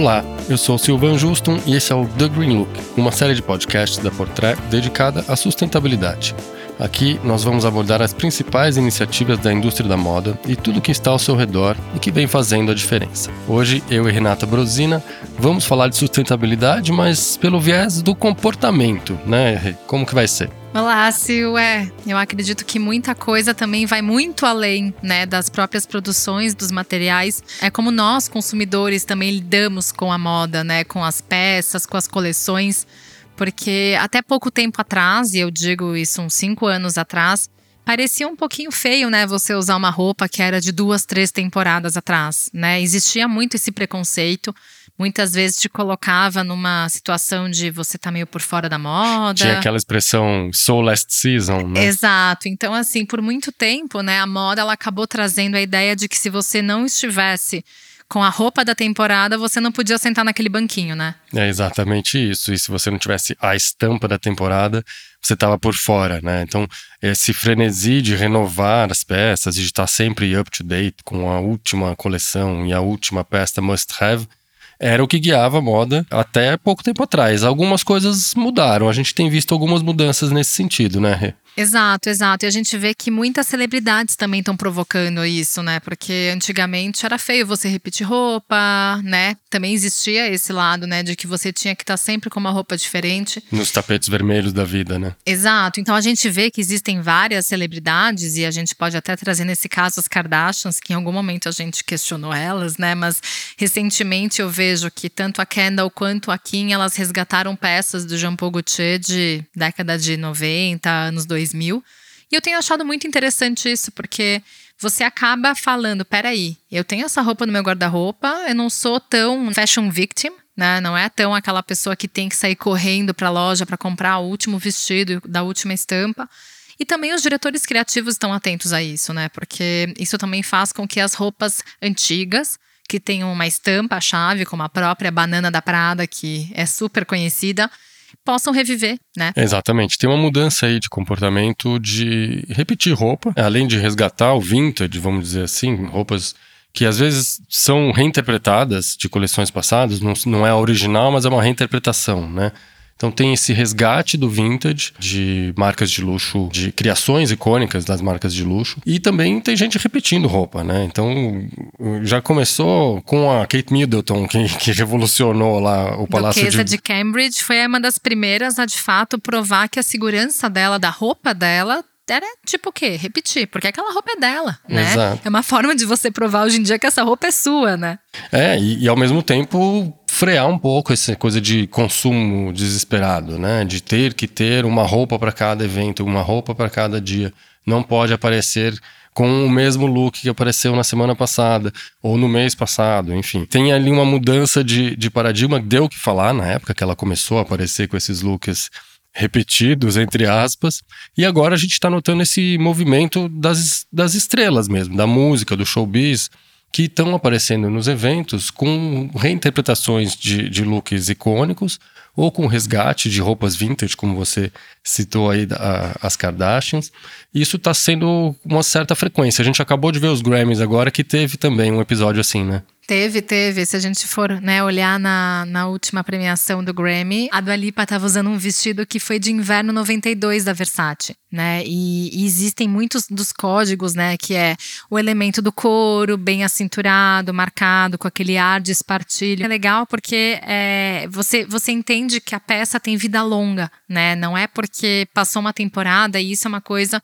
Olá, eu sou Silvan Juston e esse é o The Green Look, uma série de podcasts da Portrait dedicada à sustentabilidade. Aqui nós vamos abordar as principais iniciativas da indústria da moda e tudo que está ao seu redor e que vem fazendo a diferença. Hoje, eu e Renata Brosina vamos falar de sustentabilidade, mas pelo viés do comportamento, né? Como que vai ser? Olá, Sil. É, eu acredito que muita coisa também vai muito além, né, das próprias produções dos materiais. É como nós, consumidores, também lidamos com a moda, né, com as peças, com as coleções. Porque até pouco tempo atrás, e eu digo isso uns cinco anos atrás, parecia um pouquinho feio, né, você usar uma roupa que era de duas, três temporadas atrás, né? Existia muito esse preconceito. Muitas vezes te colocava numa situação de você tá meio por fora da moda. Tinha aquela expressão so last season, né? Exato. Então, assim, por muito tempo, né, a moda ela acabou trazendo a ideia de que se você não estivesse com a roupa da temporada, você não podia sentar naquele banquinho, né? É exatamente isso. E se você não tivesse a estampa da temporada, você estava por fora, né? Então, esse frenesi de renovar as peças, de estar sempre up to date com a última coleção e a última peça must have, era o que guiava a moda até pouco tempo atrás. Algumas coisas mudaram, a gente tem visto algumas mudanças nesse sentido, né, Rê? Exato, exato. E a gente vê que muitas celebridades também estão provocando isso, né? Porque antigamente era feio você repetir roupa, né? Também existia esse lado, né? De que você tinha que estar tá sempre com uma roupa diferente. Nos tapetes vermelhos da vida, né? Exato. Então a gente vê que existem várias celebridades, e a gente pode até trazer nesse caso as Kardashians, que em algum momento a gente questionou elas, né? Mas recentemente eu vejo que tanto a Kendall quanto a Kim, elas resgataram peças do Jean Paul Gaultier de década de 90, anos 2000 2000. E eu tenho achado muito interessante isso, porque você acaba falando: peraí, eu tenho essa roupa no meu guarda-roupa, eu não sou tão fashion victim, né? Não é tão aquela pessoa que tem que sair correndo para a loja para comprar o último vestido da última estampa. E também os diretores criativos estão atentos a isso, né? Porque isso também faz com que as roupas antigas, que tenham uma estampa chave, como a própria banana da Prada, que é super conhecida, possam reviver, né? Exatamente. Tem uma mudança aí de comportamento de repetir roupa, além de resgatar o vintage, vamos dizer assim, roupas que às vezes são reinterpretadas de coleções passadas, não, não é a original, mas é uma reinterpretação, né? Então tem esse resgate do vintage de marcas de luxo, de criações icônicas das marcas de luxo. E também tem gente repetindo roupa, né? Então já começou com a Kate Middleton, que, que revolucionou lá o Palácio Duquesa de... de Cambridge. Foi uma das primeiras a, de fato, provar que a segurança dela, da roupa dela, era tipo o quê? Repetir, porque aquela roupa é dela, né? Exato. É uma forma de você provar hoje em dia que essa roupa é sua, né? É, e, e ao mesmo tempo frear um pouco essa coisa de consumo desesperado, né? De ter que ter uma roupa para cada evento, uma roupa para cada dia. Não pode aparecer com o mesmo look que apareceu na semana passada ou no mês passado, enfim. Tem ali uma mudança de, de paradigma, deu o que falar na época que ela começou a aparecer com esses looks repetidos, entre aspas, e agora a gente está notando esse movimento das, das estrelas mesmo, da música, do showbiz, que estão aparecendo nos eventos com reinterpretações de, de looks icônicos ou com resgate de roupas vintage, como você citou aí a, as Kardashians. Isso está sendo uma certa frequência. A gente acabou de ver os Grammys agora, que teve também um episódio assim, né? Teve, teve. Se a gente for né, olhar na, na última premiação do Grammy, a Dua Lipa estava usando um vestido que foi de inverno 92 da Versace, né? E, e, existem muitos dos códigos, né? Que é o elemento do couro bem acinturado, marcado, com aquele ar de espartilho. É legal porque é, você, você entende que a peça tem vida longa, né? Não é porque passou uma temporada e isso é uma coisa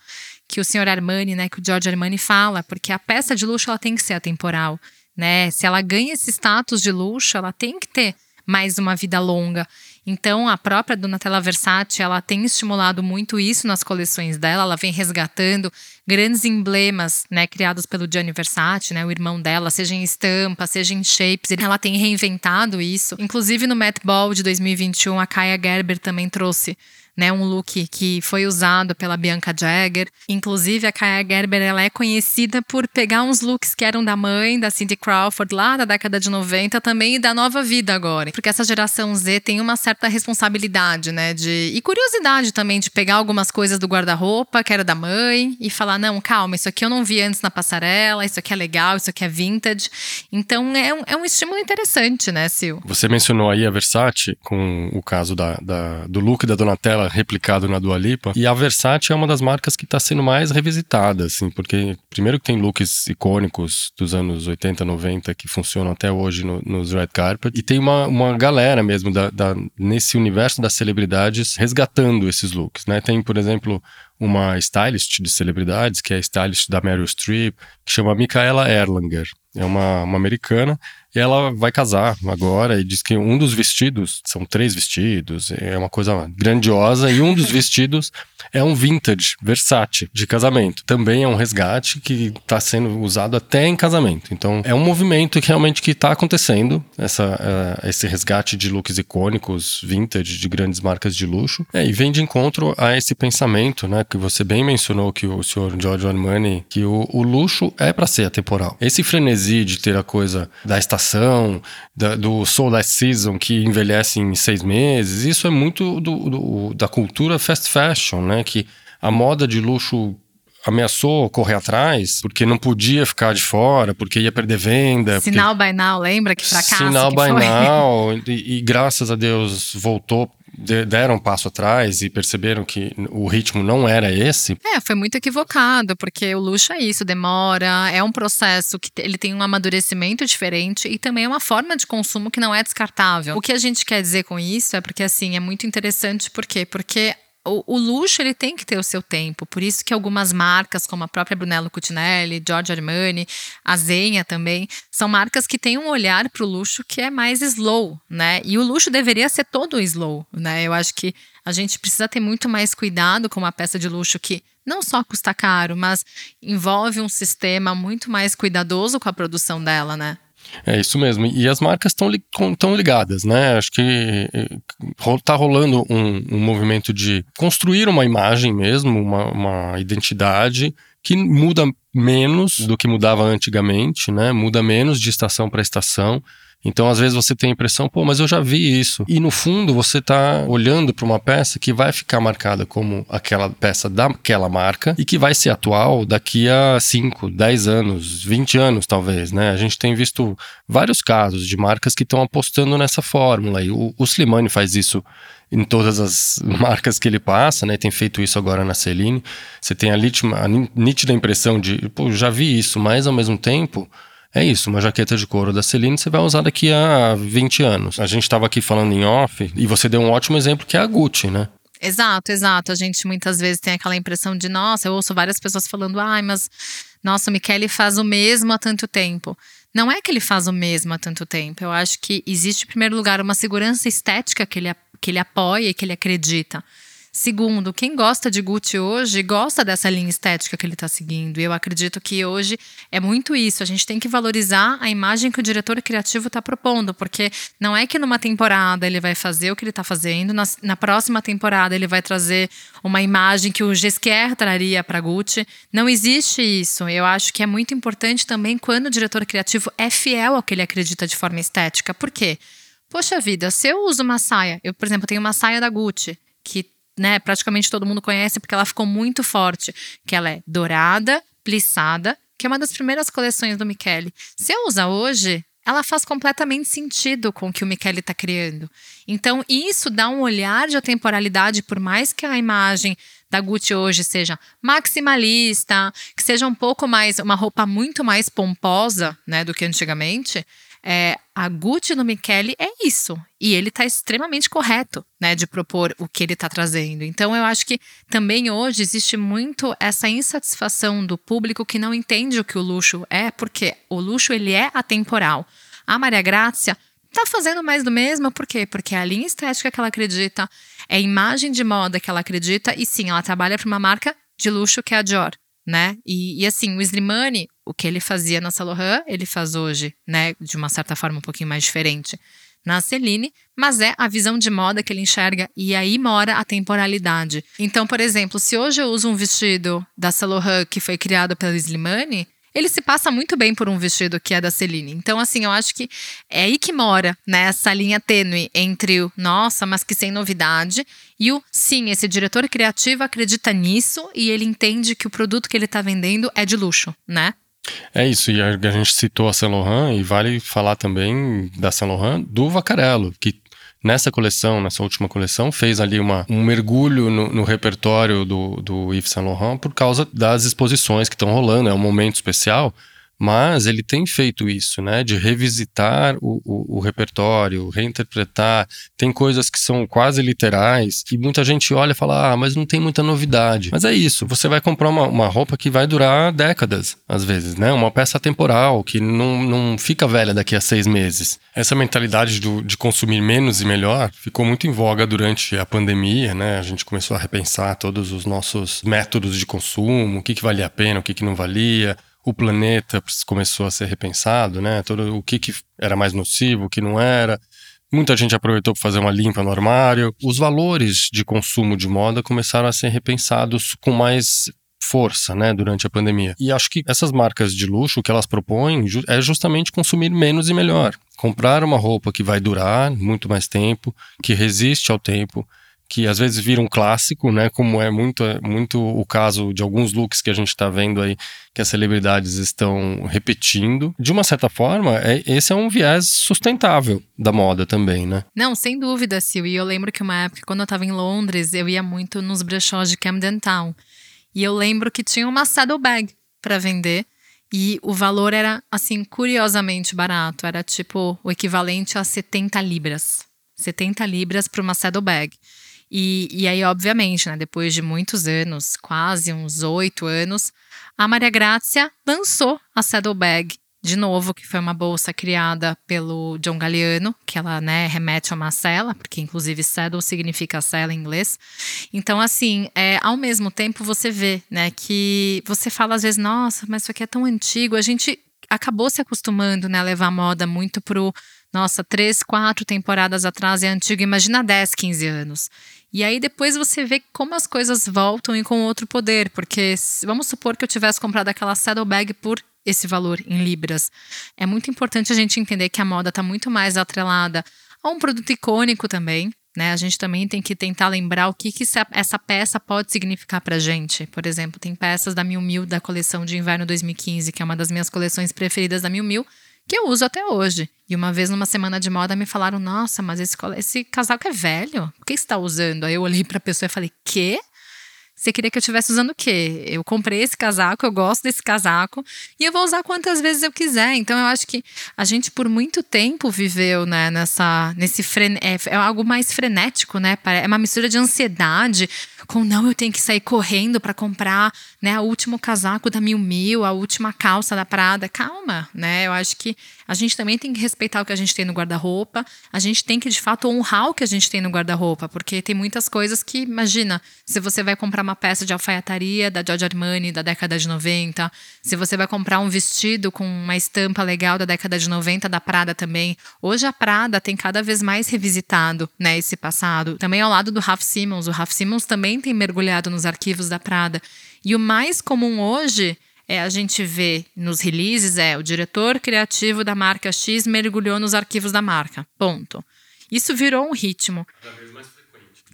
que o senhor Armani, né, que o George Armani fala, porque a peça de luxo ela tem que ser atemporal né? Se ela ganha esse status de luxo, ela tem que ter mais uma vida longa. Então, a própria Donatella Versace, ela tem estimulado muito isso nas coleções dela. Ela vem resgatando grandes emblemas, né, criados pelo Gianni Versace, né, o irmão dela, seja em estampa, seja em shapes. Ela tem reinventado isso. Inclusive no Met Ball de 2021, a Kaya Gerber também trouxe né? Um look que foi usado pela Bianca Jagger. Inclusive, a Kaya Gerber ela é conhecida por pegar uns looks que eram da mãe, da Cindy Crawford, lá da década de 90 também, e da nova vida agora. Porque essa geração Z tem uma certa responsabilidade, né? De, e curiosidade também de pegar algumas coisas do guarda-roupa, que era da mãe, e falar: não, calma, isso aqui eu não vi antes na passarela, isso aqui é legal, isso aqui é vintage. Então é um, é um estímulo interessante, né, Sil? Você mencionou aí a Versace, com o caso da, da do look da Donatella replicado na Dua Lipa. E a Versace é uma das marcas que está sendo mais revisitada, assim, porque primeiro que tem looks icônicos dos anos 80, 90 que funcionam até hoje no, nos red carpet. E tem uma, uma galera mesmo da, da, nesse universo das celebridades resgatando esses looks, né? Tem, por exemplo, uma stylist de celebridades, que é a stylist da Meryl Streep, que chama Micaela Erlanger. É uma, uma americana e ela vai casar agora e diz que um dos vestidos, são três vestidos, é uma coisa grandiosa, e um dos vestidos é um vintage Versace de casamento. Também é um resgate que está sendo usado até em casamento. Então é um movimento que realmente que está acontecendo, essa, uh, esse resgate de looks icônicos, vintage, de grandes marcas de luxo. É, e vem de encontro a esse pensamento, né, que você bem mencionou que o senhor Giorgio Armani, que o, o luxo é para ser atemporal. Esse frenesi de ter a coisa da estação da, do Soul Last Season, que envelhece em seis meses. Isso é muito do, do, da cultura fast fashion, né? Que a moda de luxo ameaçou correr atrás, porque não podia ficar de fora, porque ia perder venda. Sinal porque... by now, lembra que fracasso Sinal que by foi? now, e, e, graças a Deus voltou deram um passo atrás e perceberam que o ritmo não era esse. É, foi muito equivocado, porque o luxo é isso, demora, é um processo que ele tem um amadurecimento diferente e também é uma forma de consumo que não é descartável. O que a gente quer dizer com isso é porque assim, é muito interessante, por quê? Porque o, o, luxo ele tem que ter o seu tempo. Por isso que algumas marcas, como a própria Brunello Cucinelli, Giorgio Armani, a Zegna também, são marcas que têm um olhar para o luxo que é mais slow, né? E o luxo deveria ser todo slow, né? Eu acho que a gente precisa ter muito mais cuidado com uma peça de luxo que não só custa caro, mas envolve um sistema muito mais cuidadoso com a produção dela, né? É isso mesmo. E as marcas estão ligadas, né? Acho que está rolando um, um, movimento de construir uma imagem mesmo, uma, uma identidade que muda menos do que mudava antigamente, né? Muda menos de estação para estação. Então, às vezes você tem a impressão, pô, mas eu já vi isso. E no fundo, você está olhando para uma peça que vai ficar marcada como aquela peça daquela marca e que vai ser atual daqui a 5, 10 anos, 20 anos talvez, né? A gente tem visto vários casos de marcas que estão apostando nessa fórmula e o, o Slimane faz isso em todas as marcas que ele passa, né? Tem feito isso agora na Celine. Você tem a, a nítida impressão de, pô, já vi isso, mas ao mesmo tempo é isso, uma jaqueta de couro da Celine você vai usar daqui a 20 anos. A gente estava aqui falando em off e você deu um ótimo exemplo que é a Gucci, né? Exato, exato. A gente muitas vezes tem aquela impressão de, nossa, eu ouço várias pessoas falando, ai, mas nossa, o Michele faz o mesmo há tanto tempo. Não é que ele faz o mesmo há tanto tempo. Eu acho que existe, em primeiro lugar, uma segurança estética que ele, que ele apoia e que ele acredita. Segundo, quem gosta de Gucci hoje gosta dessa linha estética que ele está seguindo. E eu acredito que hoje é muito isso. A gente tem que valorizar a imagem que o diretor criativo está propondo, porque não é que numa temporada ele vai fazer o que ele está fazendo, na, na, próxima temporada ele vai trazer uma imagem que o Gesquer traria para Gucci. Não existe isso. Eu acho que é muito importante também quando o diretor criativo é fiel ao que ele acredita de forma estética. Por quê? Poxa vida, se eu uso uma saia, eu, por exemplo, tenho uma saia da Gucci que né, praticamente todo mundo conhece porque ela ficou muito forte, que ela é dourada, plissada, que é uma das primeiras coleções do Michele. Se eu usar hoje, ela faz completamente sentido com o que o Michele está criando. Então, isso dá um olhar de atemporalidade, por mais que a imagem da Gucci hoje seja maximalista, que seja um pouco mais, uma roupa muito mais pomposa, né, do que antigamente, é, a Gucci no Michele é isso. E ele está extremamente correto, né, de propor o que ele está trazendo. Então eu acho que também hoje existe muito essa insatisfação do público que não entende o que o luxo é, porque o luxo ele é atemporal. A Maria Grácia está fazendo mais do mesmo, por quê? Porque é a linha estética que ela acredita, é a imagem de moda que ela acredita, e sim, ela trabalha para uma marca de luxo que é a Dior né? E, e, assim, o Slimane, o que ele fazia na Saint ele faz hoje, né? De uma certa forma um pouquinho mais diferente. na Celine, mas é a visão de moda que ele enxerga e aí mora a temporalidade. Então, por exemplo, se hoje eu uso um vestido da Laurent que foi criado pela Slimane, ele se passa muito bem por um vestido que é da Celine. Então, assim, eu acho que é aí que mora, né, essa linha tênue entre o nossa, mas que sem novidade, e o sim, esse diretor criativo acredita nisso e ele entende que o produto que ele está vendendo é de luxo, né? É isso, e a, gente citou a Saint Laurent, e vale falar também da Saint Laurent do Vacarello, que nessa coleção, nessa última coleção, fez ali uma, um mergulho no, no repertório do, do Yves Saint Laurent por causa das exposições que estão rolando, é um momento especial. Mas ele tem feito isso, né? De revisitar o, o, o, repertório, reinterpretar. Tem coisas que são quase literais e muita gente olha e fala: ah, mas não tem muita novidade. Mas é isso, você vai comprar uma, uma roupa que vai durar décadas, às vezes, né? Uma peça temporal que não, não fica velha daqui a seis meses. Essa mentalidade do, de consumir menos e melhor ficou muito em voga durante a pandemia, né? A gente começou a repensar todos os nossos métodos de consumo, o que, que valia a pena, o que, que não valia o planeta começou a ser repensado, né? Todo o que, que era mais nocivo, o que não era. Muita gente aproveitou para fazer uma limpa no armário. Os valores de consumo de moda começaram a ser repensados com mais força, né, durante a pandemia. E acho que essas marcas de luxo, o que elas propõem é justamente consumir menos e melhor. Comprar uma roupa que vai durar muito mais tempo, que resiste ao tempo, que às vezes vira um clássico, né? Como é muito, muito o caso de alguns looks que a gente está vendo aí que as celebridades estão repetindo. De uma certa forma, é, esse é um viés sustentável da moda também, né? Não, sem dúvida, Sil. E eu lembro que uma época, quando eu estava em Londres, eu ia muito nos brechós de Camden Town. E eu lembro que tinha uma saddlebag para vender. E o valor era, assim, curiosamente barato. Era tipo o equivalente a 70 libras. 70 libras para uma saddlebag. E, e aí, obviamente, né, depois de muitos anos, quase uns oito anos, a Maria Grazia lançou a Saddlebag de novo, que foi uma bolsa criada pelo John Galliano, que ela né, remete a uma cela, porque inclusive saddle significa cela em inglês. Então, assim, é, ao mesmo tempo você vê né, que você fala às vezes, nossa, mas isso aqui é tão antigo. A gente acabou se acostumando né, a levar moda muito pro nossa, três, quatro temporadas atrás é antigo, imagina 10, 15 anos. E aí depois você vê como as coisas voltam e com outro poder, porque vamos supor que eu tivesse comprado aquela saddlebag por esse valor em libras. É muito importante a gente entender que a moda está muito mais atrelada a um produto icônico também, né? A gente também tem que tentar lembrar o que, que essa peça pode significar para gente. Por exemplo, tem peças da Miu Miu da coleção de inverno 2015, que é uma das minhas coleções preferidas da Miu Miu, que eu uso até hoje. E uma vez numa semana de moda me falaram: Nossa, mas esse, esse casaco é velho. Por que você está usando? Aí eu olhei para a pessoa e falei: Quê? Você queria que eu estivesse usando o quê? Eu comprei esse casaco, eu gosto desse casaco e eu vou usar quantas vezes eu quiser. Então eu acho que a gente por muito tempo viveu, né, nessa nesse fren é, é algo mais frenético, né? É uma mistura de ansiedade com não, eu tenho que sair correndo para comprar, né, o último casaco da Mil Mil, a última calça da Prada. Calma, né? Eu acho que a gente também tem que respeitar o que a gente tem no guarda-roupa. A gente tem que de fato honrar o que a gente tem no guarda-roupa, porque tem muitas coisas que, imagina, se você vai comprar uma peça de alfaiataria da Giorgio Armani da década de 90, se você vai comprar um vestido com uma estampa legal da década de 90 da Prada também. Hoje a Prada tem cada vez mais revisitado, né, esse passado. Também ao lado do Ralph Simmons, o Ralph Simmons também tem mergulhado nos arquivos da Prada. E o mais comum hoje é a gente ver nos releases é o diretor criativo da marca X mergulhou nos arquivos da marca. Ponto. Isso virou um ritmo. Cada vez mais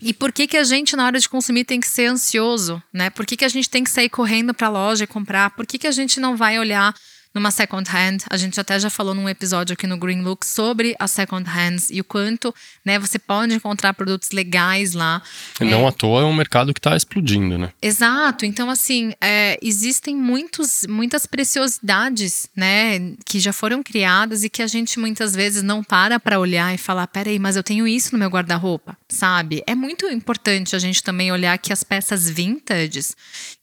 e por que, que a gente, na hora de consumir, tem que ser ansioso? Né? Por que, que a gente tem que sair correndo para a loja e comprar? Por que, que a gente não vai olhar numa second hand. A gente até já falou num episódio aqui no Green Look sobre as second hands e o quanto né, você pode encontrar produtos legais lá. E não é, à toa é um mercado que está explodindo, né? Exato. Então, assim, é, existem muitos, muitas preciosidades né, que já foram criadas e que a gente muitas vezes não para para olhar e falar: peraí, mas eu tenho isso no meu guarda-roupa, sabe? É muito importante a gente também olhar que as peças vintage,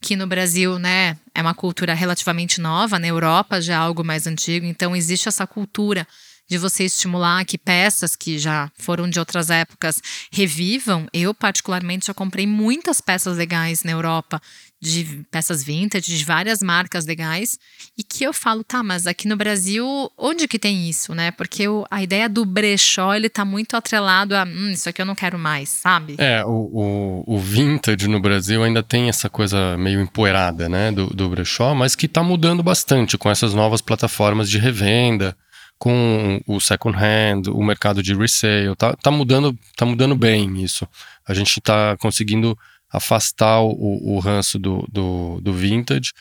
que no Brasil, né, é uma cultura relativamente nova, na Europa já é algo mais antigo, então existe essa cultura de você estimular que peças que já foram de outras épocas revivam. Eu, particularmente, já comprei muitas peças legais na Europa de peças vintage, de várias marcas legais, e que eu falo, tá, mas aqui no Brasil, onde que tem isso, né? Porque o, a ideia do brechó, ele tá muito atrelado a, hum, isso aqui eu não quero mais, sabe? É, o, o, o vintage no Brasil ainda tem essa coisa meio empoeirada, né, do, do brechó, mas que tá mudando bastante com essas novas plataformas de revenda, com o second hand, o mercado de resale, tá, tá mudando, tá mudando bem isso. A gente tá conseguindo afastar o, o ranço do, do, do vintage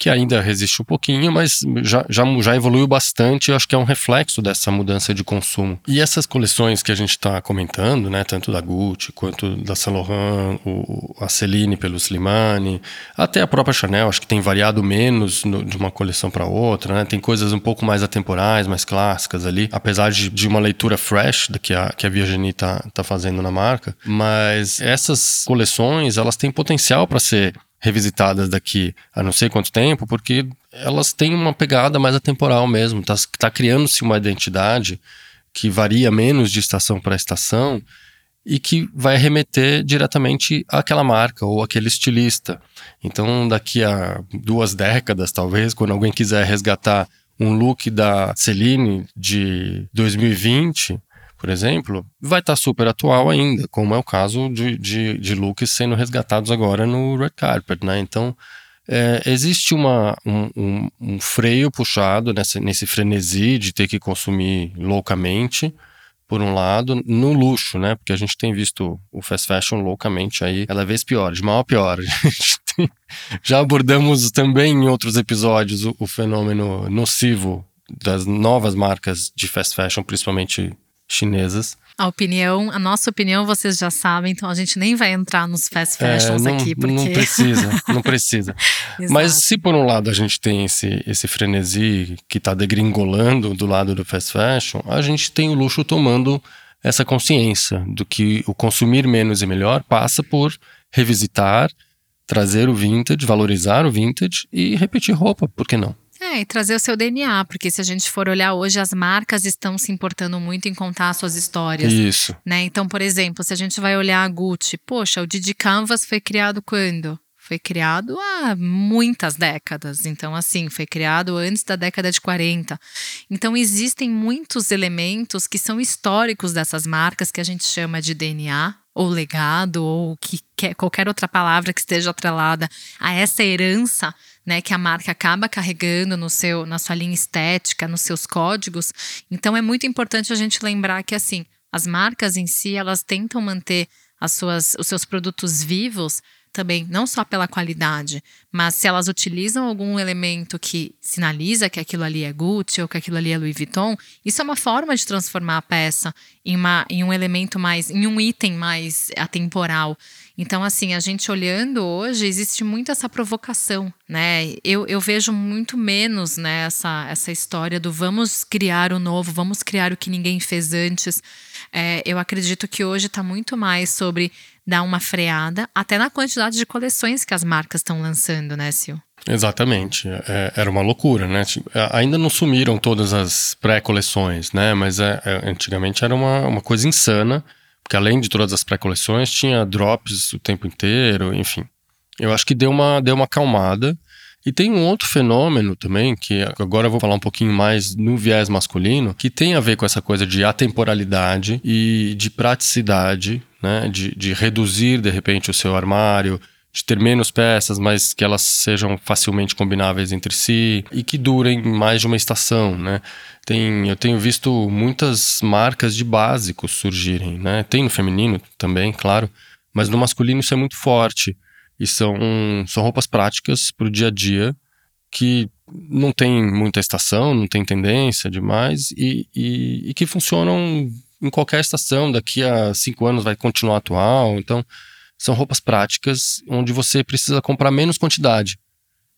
que ainda resiste um pouquinho, mas já, já, já evoluiu bastante. Eu acho que é um reflexo dessa mudança de consumo. E essas coleções que a gente está comentando, né, tanto da Gucci quanto da Saint Laurent, o, a Celine pelo Slimane, até a própria Chanel, acho que tem variado menos no, de uma coleção para outra. Né? Tem coisas um pouco mais atemporais, mais clássicas ali, apesar de, de uma leitura fresh da que a, que a Virginie está tá fazendo na marca. Mas essas coleções, elas têm potencial para ser revisitadas daqui a não sei quanto tempo, porque elas têm uma pegada mais atemporal mesmo. Está tá, criando-se uma identidade que varia menos de estação para estação e que vai remeter diretamente àquela marca ou àquele estilista. Então, daqui a duas décadas, talvez, quando alguém quiser resgatar um look da Celine de 2020, por exemplo, vai estar tá super atual ainda, como é o caso de, de, de looks sendo resgatados agora no red carpet, né? Então, é, existe uma, um, um, um, freio puxado nessa, nesse frenesi de ter que consumir loucamente, por um lado, no luxo, né? Porque a gente tem visto o fast fashion loucamente aí, cada vez pior, de mal a pior. Tem, já abordamos também em outros episódios o, o fenômeno nocivo das novas marcas de fast fashion, principalmente chinesas. A opinião, a nossa opinião vocês já sabem, então a gente nem vai entrar nos fast fashions é, não, aqui, porque... Não precisa, não precisa. Mas se por um lado a gente tem esse, esse frenesi que está degringolando do lado do fast fashion, a gente tem o luxo tomando essa consciência do que o consumir menos e melhor passa por revisitar, trazer o vintage, valorizar o vintage e repetir roupa, por que não? É, e trazer o seu DNA, porque se a gente for olhar hoje, as marcas estão se importando muito em contar suas histórias. Isso. Né? Então, por exemplo, se a gente vai olhar a Gucci, poxa, o Didi Canvas foi criado quando? Foi criado há muitas décadas. Então, assim, foi criado antes da década de 40. Então, existem muitos elementos que são históricos dessas marcas que a gente chama de DNA, ou legado, ou que qualquer outra palavra que esteja atrelada a essa herança né, que a marca acaba carregando no seu, na sua linha estética, nos seus códigos. Então é muito importante a gente lembrar que assim, as marcas em si, elas tentam manter as suas, os seus produtos vivos também, não só pela qualidade, mas se elas utilizam algum elemento que sinaliza que aquilo ali é Gucci ou que aquilo ali é Louis Vuitton, isso é uma forma de transformar a peça em, uma, em um elemento mais, em um item mais atemporal. Então, assim, a gente olhando hoje, existe muito essa provocação, né? Eu, eu vejo muito menos né, essa, essa história do vamos criar o novo, vamos criar o que ninguém fez antes. É, eu acredito que hoje está muito mais sobre dar uma freada, até na quantidade de coleções que as marcas estão lançando, né, Sil? Exatamente. É, era uma loucura, né? Tipo, ainda não sumiram todas as pré-coleções, né? Mas é, é, antigamente era uma, uma coisa insana porque além de todas as pré-coleções, tinha drops o tempo inteiro, enfim. Eu acho que deu uma, deu uma acalmada. E tem um outro fenômeno também, que agora eu vou falar um pouquinho mais no viés masculino, que tem a ver com essa coisa de atemporalidade e de praticidade, né? De, de reduzir, de repente, o seu armário, de ter menos peças, mas que elas sejam facilmente combináveis entre si e que durem mais de uma estação, né? Tem, eu tenho visto muitas marcas de básicos surgirem, né? Tem no feminino também, claro, mas no masculino isso é muito forte e são, são roupas práticas para o dia a dia que não tem muita estação, não tem tendência demais e, e, e que funcionam em qualquer estação. Daqui a cinco anos vai continuar atual, então são roupas práticas onde você precisa comprar menos quantidade,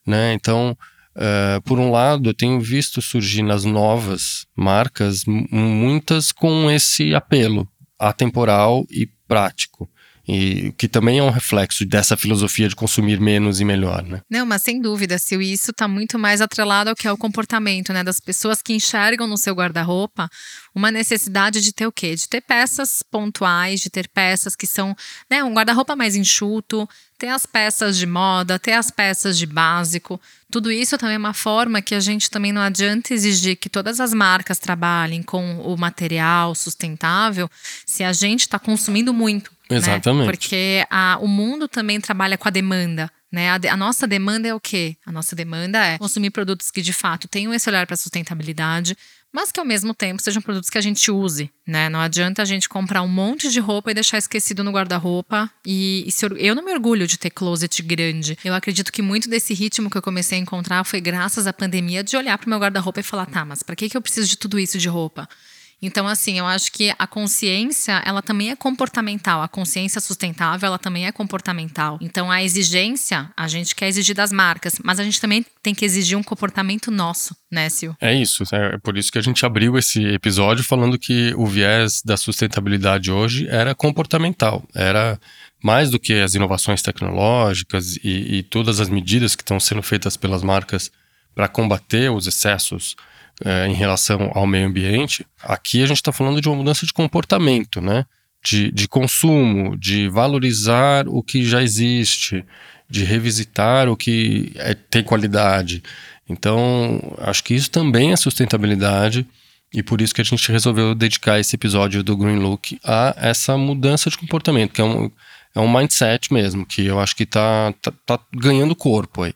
né? Então, uh, por um lado, eu tenho visto surgir nas novas marcas muitas com esse apelo atemporal e prático. E que também é um reflexo dessa filosofia de consumir menos e melhor, né? Não, mas sem dúvida, Sil, isso está muito mais atrelado ao que é o comportamento, né? Das pessoas que enxergam no seu guarda-roupa uma necessidade de ter o quê? De ter peças pontuais, de ter peças que são, né, um guarda-roupa mais enxuto, ter as peças de moda, ter as peças de básico. Tudo isso também é uma forma que a gente também não adianta exigir que todas as marcas trabalhem com o material sustentável se a gente está consumindo muito. Né? Exatamente. Né? Porque a, o mundo também trabalha com a demanda. Né? A, de, a, nossa demanda é o quê? A nossa demanda é consumir produtos que de fato tenham esse olhar para a sustentabilidade, mas que ao mesmo tempo sejam produtos que a gente use, né? Não adianta a gente comprar um monte de roupa e deixar esquecido no guarda-roupa. E, e se, eu não me orgulho de ter closet grande. Eu acredito que muito desse ritmo que eu comecei a encontrar foi graças à pandemia de olhar para o meu guarda-roupa e falar, tá, mas para que, que eu preciso de tudo isso de roupa? Então, assim, eu acho que a consciência, ela também é comportamental. A consciência sustentável, ela também é comportamental. Então, a exigência, a gente quer exigir das marcas, mas a gente também tem que exigir um comportamento nosso, né, Sil? É isso. É por isso que a gente abriu esse episódio falando que o viés da sustentabilidade hoje era comportamental. Era mais do que as inovações tecnológicas e, e todas as medidas que estão sendo feitas pelas marcas para combater os excessos é, em relação ao meio ambiente, aqui a gente está falando de uma mudança de comportamento, né? De, de consumo, de valorizar o que já existe, de revisitar o que é, tem qualidade. Então, acho que isso também é sustentabilidade e por isso que a gente resolveu dedicar esse episódio do Green Look a essa mudança de comportamento, que é um, é um mindset mesmo, que eu acho que está tá, tá ganhando corpo aí.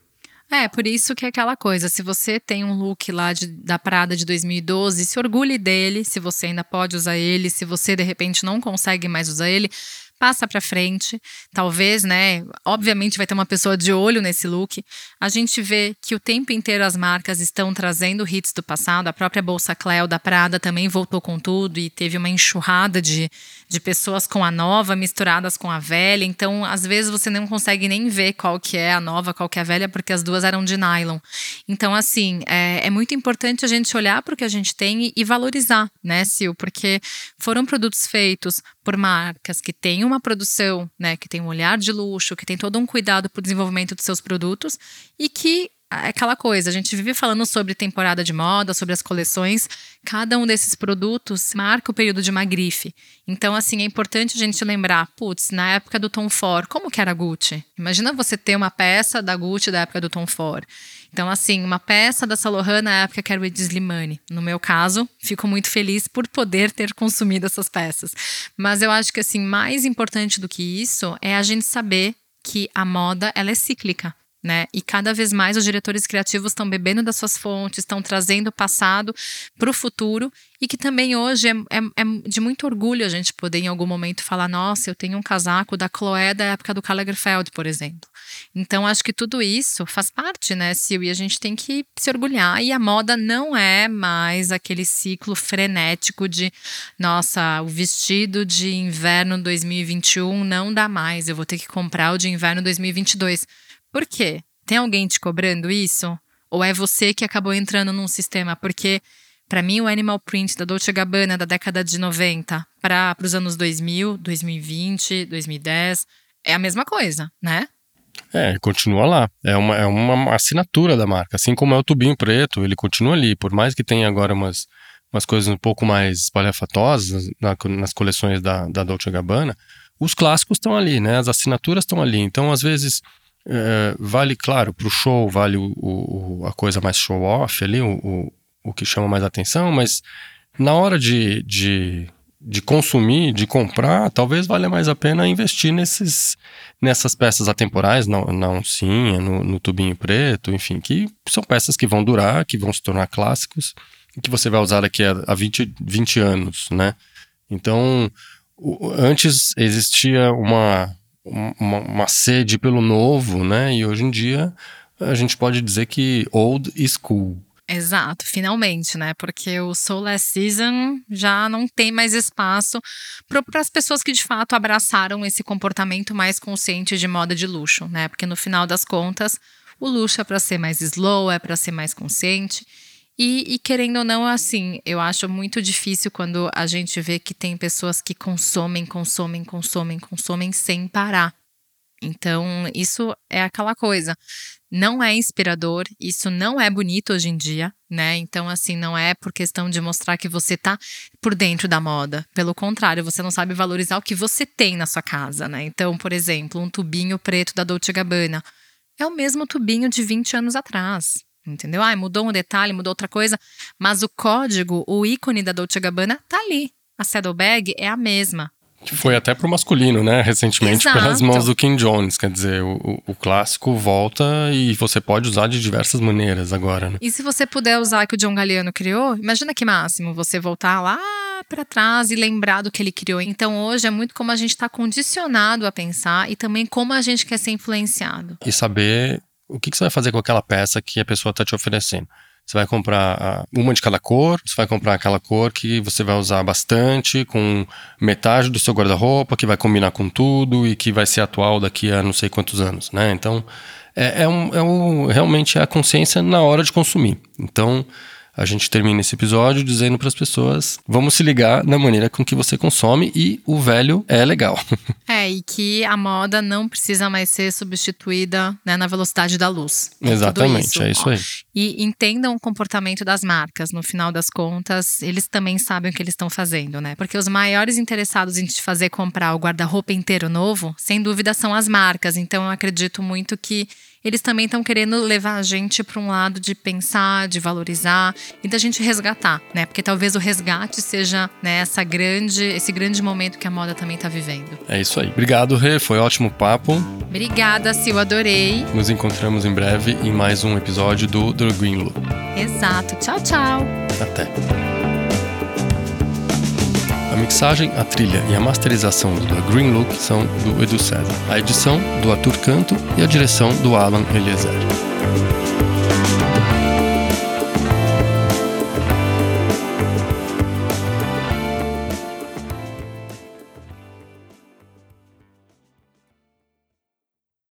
É, por isso que é aquela coisa, se você tem um look lá de, da Prada de 2012, se orgulhe dele, se você ainda pode usar ele, se você de repente não consegue mais usar ele, passa para frente. Talvez, né? Obviamente vai ter uma pessoa de olho nesse look. A gente vê que o tempo inteiro as marcas estão trazendo hits do passado. A própria bolsa Cleo da Prada também voltou com tudo e teve uma enxurrada de, de pessoas com a nova misturadas com a velha. Então, às vezes você não consegue nem ver qual que é a nova, qual que é a velha, porque as duas eram de nylon. Então, assim, é, é muito importante a gente olhar para o que a gente tem e, e valorizar, né, Sil? Porque foram produtos feitos por marcas que têm uma produção, né, que tem um olhar de luxo, que tem todo um cuidado para o desenvolvimento dos seus produtos e que aquela coisa, a gente vive falando sobre temporada de moda, sobre as coleções. Cada um desses produtos marca o período de uma grife. Então, assim, é importante a gente lembrar, putz, na época do Tom Ford, como que era a Gucci? Imagina você ter uma peça da Gucci da época do Tom Ford. Então, assim, uma peça da Laurent na época que era o Ed Slimane. No meu caso, fico muito feliz por poder ter consumido essas peças. Mas eu acho que, assim, mais importante do que isso é a gente saber que a moda, ela é cíclica né? E cada vez mais os diretores criativos estão bebendo das suas fontes, estão trazendo o passado para o futuro e que também hoje é, é, é, de muito orgulho a gente poder em algum momento falar, nossa, eu tenho um casaco da Chloé da época do Karl Lagerfeld, por exemplo. Então acho que tudo isso faz parte, né, Sil? E a gente tem que se orgulhar e a moda não é mais aquele ciclo frenético de, nossa, o vestido de inverno 2021 não dá mais, eu vou ter que comprar o de inverno 2022 por quê? Tem alguém te cobrando isso? Ou é você que acabou entrando num sistema? Porque, para mim, o animal print da Dolce Gabbana da década de 90 para os anos 2000, 2020, 2010 é a mesma coisa, né? É, continua lá. É uma, é uma assinatura da marca. Assim como é o tubinho preto, ele continua ali. Por mais que tenha agora umas, umas coisas um pouco mais espalhafatosas na, nas coleções da, da Dolce Gabbana, os clássicos estão ali, né? As assinaturas estão ali. Então, às vezes, é, vale, claro, para o show, vale o, o, a coisa mais show-off ali, o, o, que chama mais atenção, mas na hora de, de, de consumir, de comprar, talvez valha mais a pena investir nesses, nessas peças atemporais, na, oncinha, no, no tubinho preto, enfim, que são peças que vão durar, que vão se tornar clássicos que você vai usar daqui a, a 20, 20 anos, né? Então, antes existia uma uma, uma sede pelo novo, né? E hoje em dia a gente pode dizer que old is cool. Exato, finalmente, né? Porque o Soul Season já não tem mais espaço para as pessoas que de fato abraçaram esse comportamento mais consciente de moda de luxo, né? Porque no final das contas, o luxo é para ser mais slow, é para ser mais consciente. E, e, querendo ou não, assim, eu acho muito difícil quando a gente vê que tem pessoas que consomem, consomem, consomem, consomem sem parar. Então, isso é aquela coisa. Não é inspirador, isso não é bonito hoje em dia, né? Então, assim, não é por questão de mostrar que você tá por dentro da moda. Pelo contrário, você não sabe valorizar o que você tem na sua casa, né? Então, por exemplo, um tubinho preto da Dolce Gabbana é o mesmo tubinho de 20 anos atrás. Entendeu? Ah, mudou um detalhe, mudou outra coisa, mas o código, o ícone da Dolce Gabbana tá ali. A Saddlebag é a mesma. Foi até pro masculino, né? Recentemente, Exato. pelas mãos do King Jones. Quer dizer, o, o, clássico volta e você pode usar de diversas maneiras agora, né? E se você puder usar o que o John Galliano criou, imagina que máximo você voltar lá para trás e lembrar do que ele criou. Então hoje é muito como a gente está condicionado a pensar e também como a gente quer ser influenciado. E saber o que, que você vai fazer com aquela peça que a pessoa está te oferecendo. Você vai comprar uma de cada cor, você vai comprar aquela cor que você vai usar bastante, com metade do seu guarda-roupa, que vai combinar com tudo e que vai ser atual daqui a não sei quantos anos, né? Então, é, é, um, é um, realmente é a consciência na hora de consumir. Então, a gente termina esse episódio dizendo para as pessoas: vamos se ligar na maneira com que você consome e o velho é legal. É, e que a moda não precisa mais ser substituída né, na velocidade da luz. É Exatamente, isso. é isso aí. E entendam o comportamento das marcas. No final das contas, eles também sabem o que eles estão fazendo, né? Porque os maiores interessados em te fazer comprar o guarda-roupa inteiro novo, sem dúvida, são as marcas. Então, eu acredito muito que eles também estão querendo levar a gente para um lado de pensar, de valorizar e da gente resgatar, né? Porque talvez o resgate seja né, essa grande, esse grande momento que a moda também está vivendo. É isso aí. Obrigado, Rê. Foi ótimo papo. Obrigada, Sil. Adorei. Nos encontramos em breve em mais um episódio do The Green Look. Exato. Tchau, tchau. Até. A mixagem, a trilha e a masterização do Green Look são do Edu. A edição do Arthur Canto e a direção do Alan Eliezer.